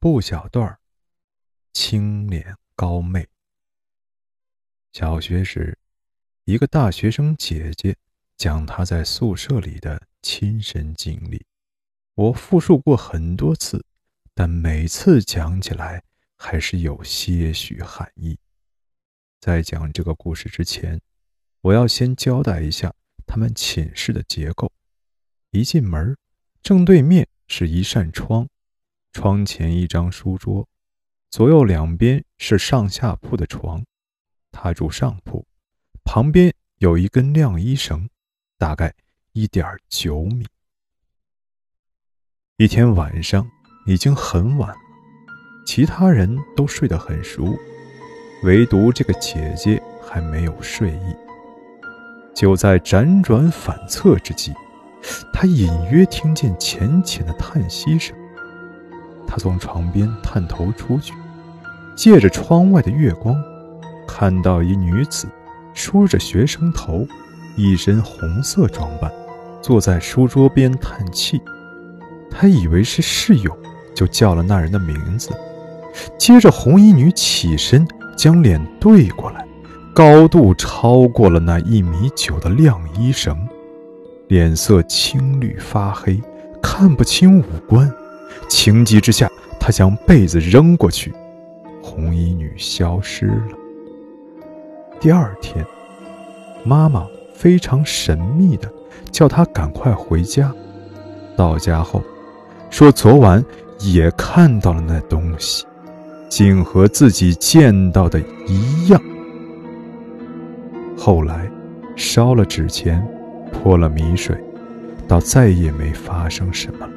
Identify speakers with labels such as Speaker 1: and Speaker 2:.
Speaker 1: 部小段儿，清廉高妹。小学时，一个大学生姐姐讲她在宿舍里的亲身经历，我复述过很多次，但每次讲起来还是有些许含义。在讲这个故事之前，我要先交代一下他们寝室的结构。一进门，正对面是一扇窗，窗前一张书桌，左右两边是上下铺的床。他住上铺，旁边有一根晾衣绳，大概一点九米。一天晚上已经很晚了，其他人都睡得很熟。唯独这个姐姐还没有睡意。就在辗转反侧之际，她隐约听见浅浅的叹息声。他从床边探头出去，借着窗外的月光，看到一女子梳着学生头，一身红色装扮，坐在书桌边叹气。他以为是室友，就叫了那人的名字。接着，红衣女起身。将脸对过来，高度超过了那一米九的晾衣绳，脸色青绿发黑，看不清五官。情急之下，他将被子扔过去，红衣女消失了。第二天，妈妈非常神秘的叫他赶快回家。到家后，说昨晚也看到了那东西。竟和自己见到的一样。后来，烧了纸钱，泼了米水，倒再也没发生什么了。